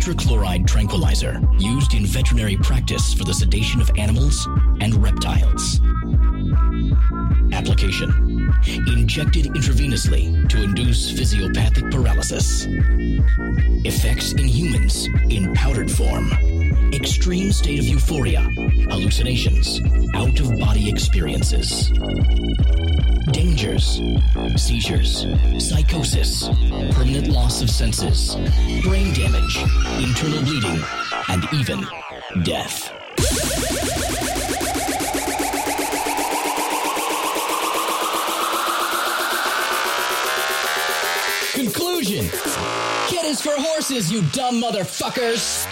hydrochloride tranquilizer used in veterinary practice for the sedation of animals and reptiles. Application injected intravenously to induce physiopathic paralysis. Effects in humans in powdered form extreme state of euphoria, hallucinations, out of body experiences, dangers, seizures, psychosis, permanent loss of senses, brain damage, internal bleeding, and even death. Conclusion! Kid is for horses, you dumb motherfuckers!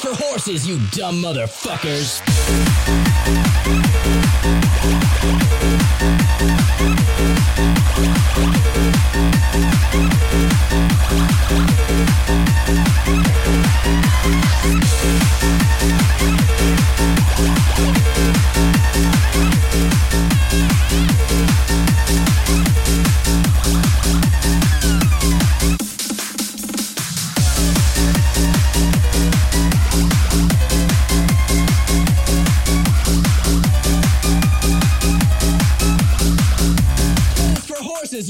for horses, you dumb motherfuckers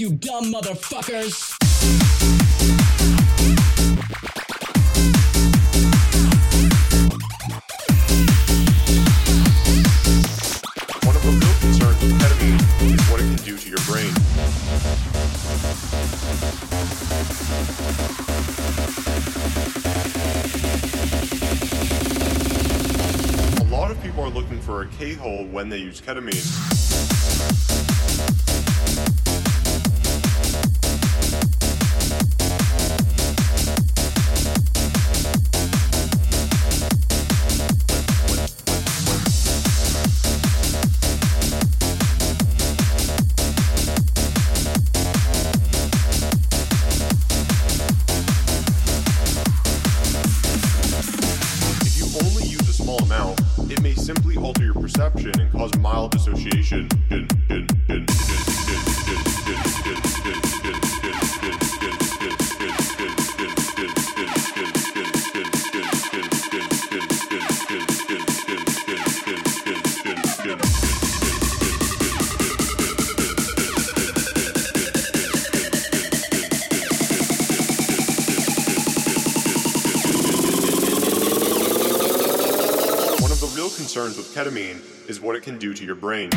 you dumb motherfuckers. looking for a K-hole when they use ketamine. Concerns with ketamine is what it can do to your brain.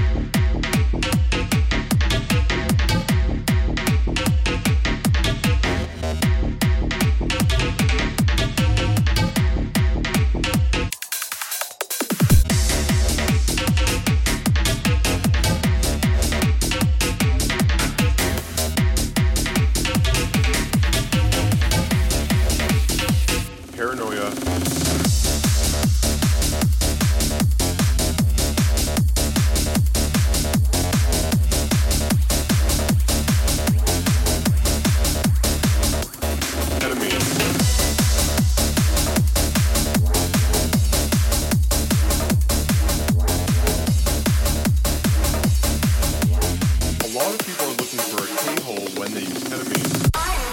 the amphetamine.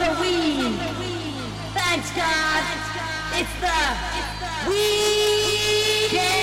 the. Thanks, God. It's the we.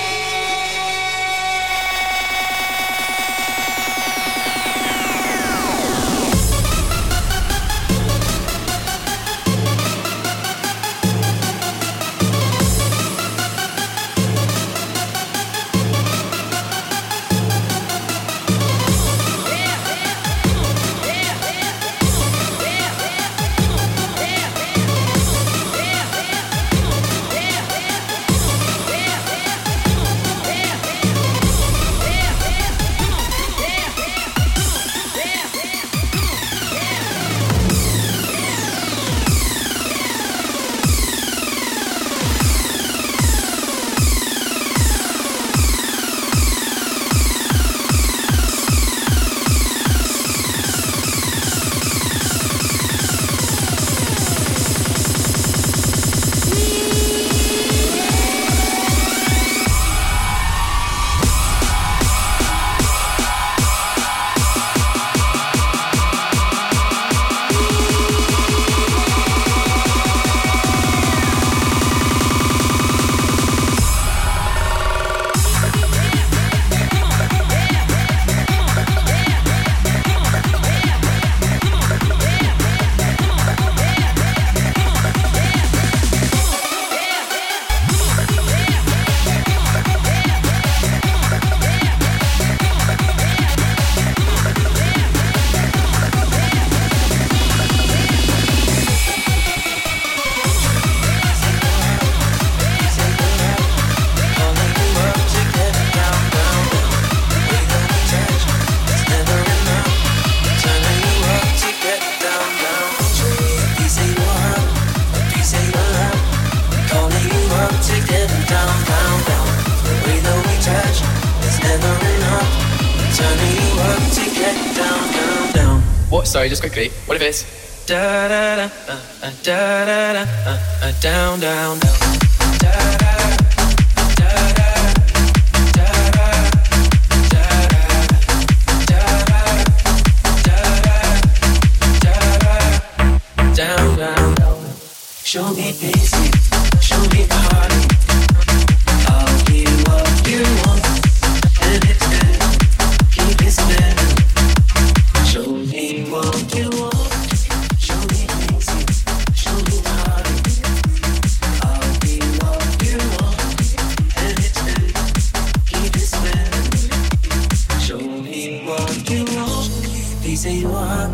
Sorry, just quickly. What if it's da da da da da da down down down Please say you are,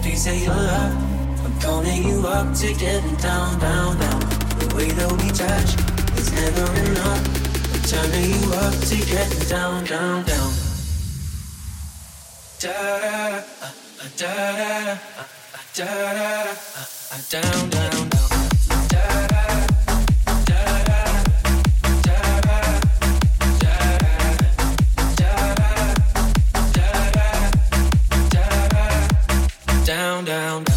please say you love. I'm calling you up to getting down, down, down. The way that we touch is never enough. I'm turning you up to getting down, down, down. Da da da da da da da da down, down, down. Down,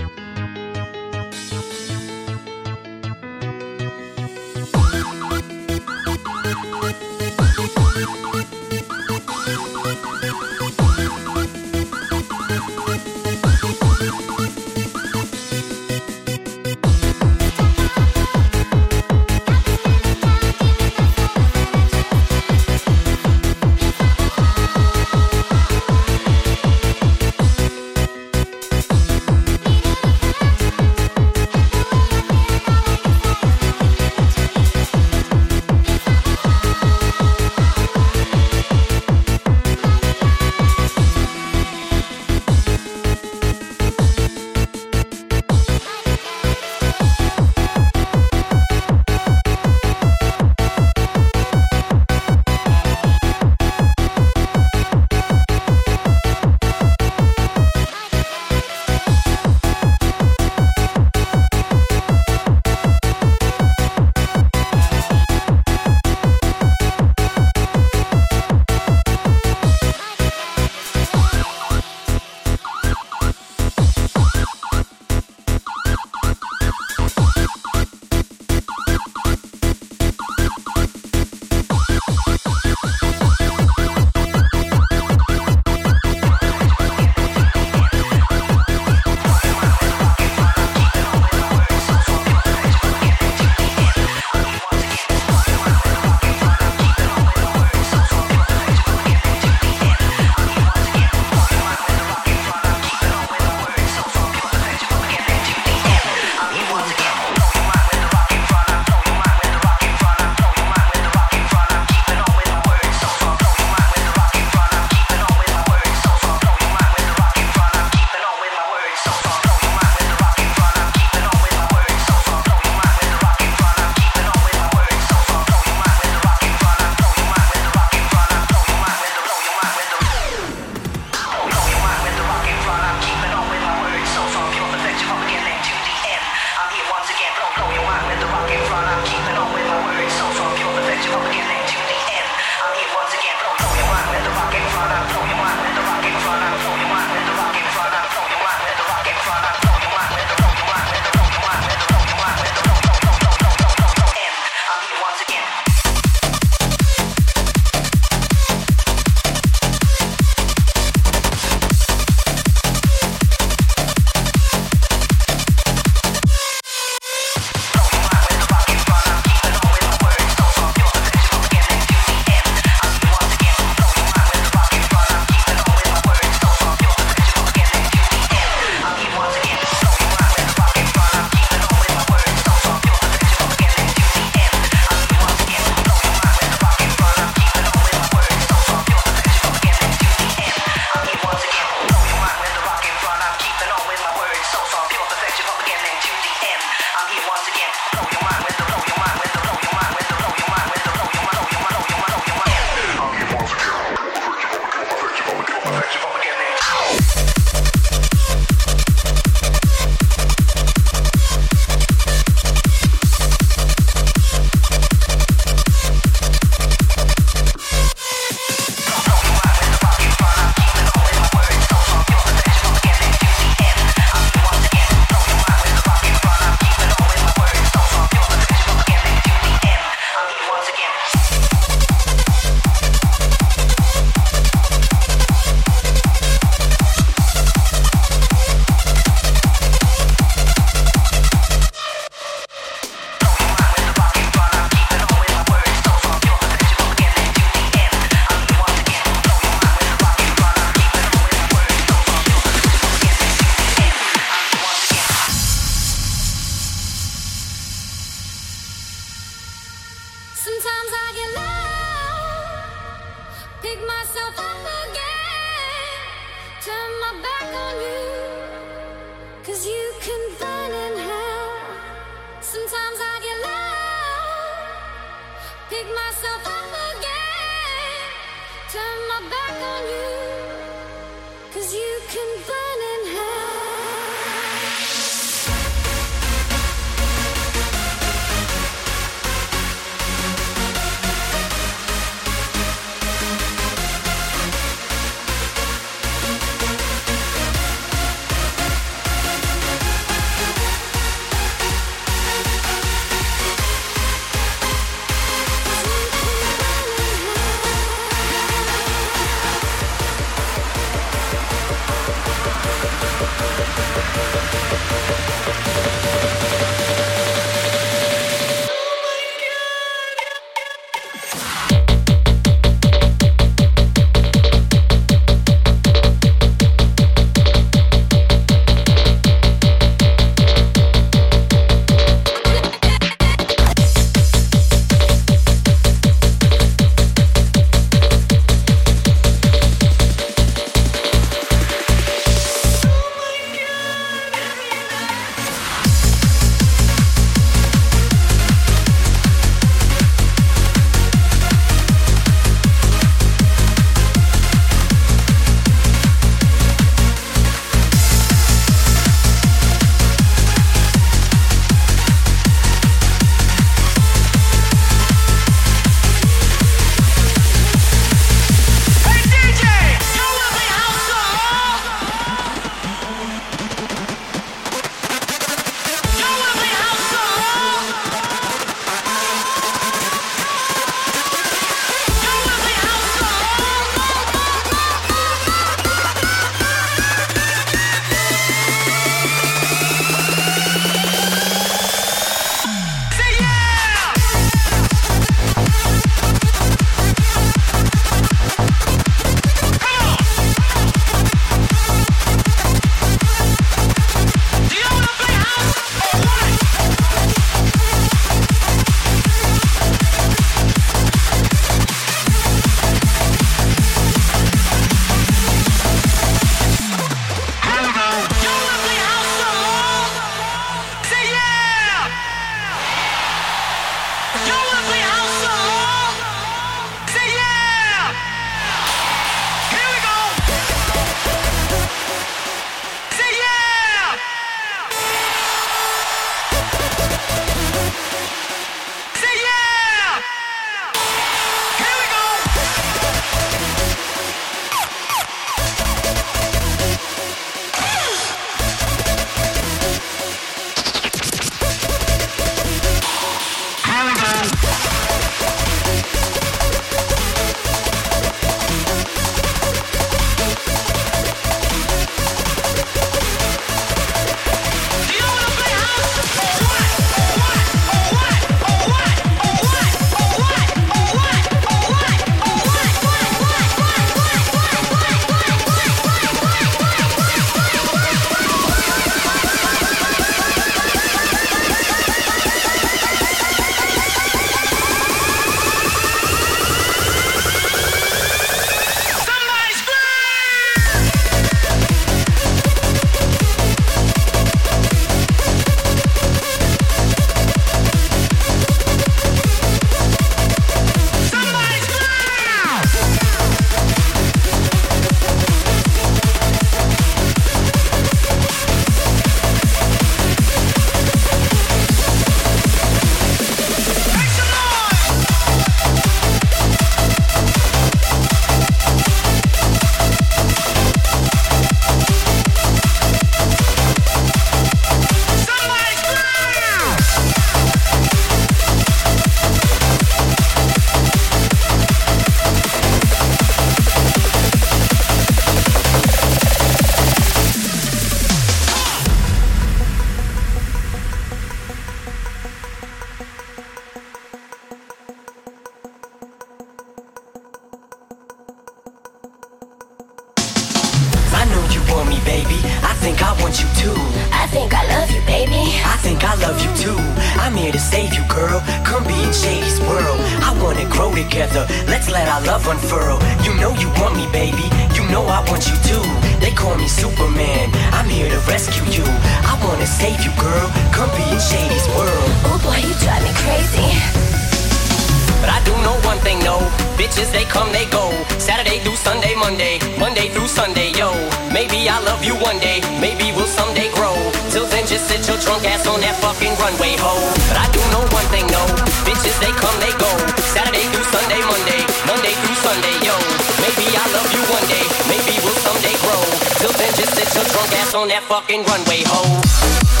Monday through Sunday, yo. Maybe I'll love you one day, maybe we'll someday grow. Till then, just sit your drunk ass on that fucking runway, ho. But I do know one thing, no. Bitches, they come, they go. Saturday through Sunday, Monday, Monday through Sunday, yo. Maybe I'll love you one day, maybe we'll someday grow. Till then, just sit your drunk ass on that fucking runway, ho.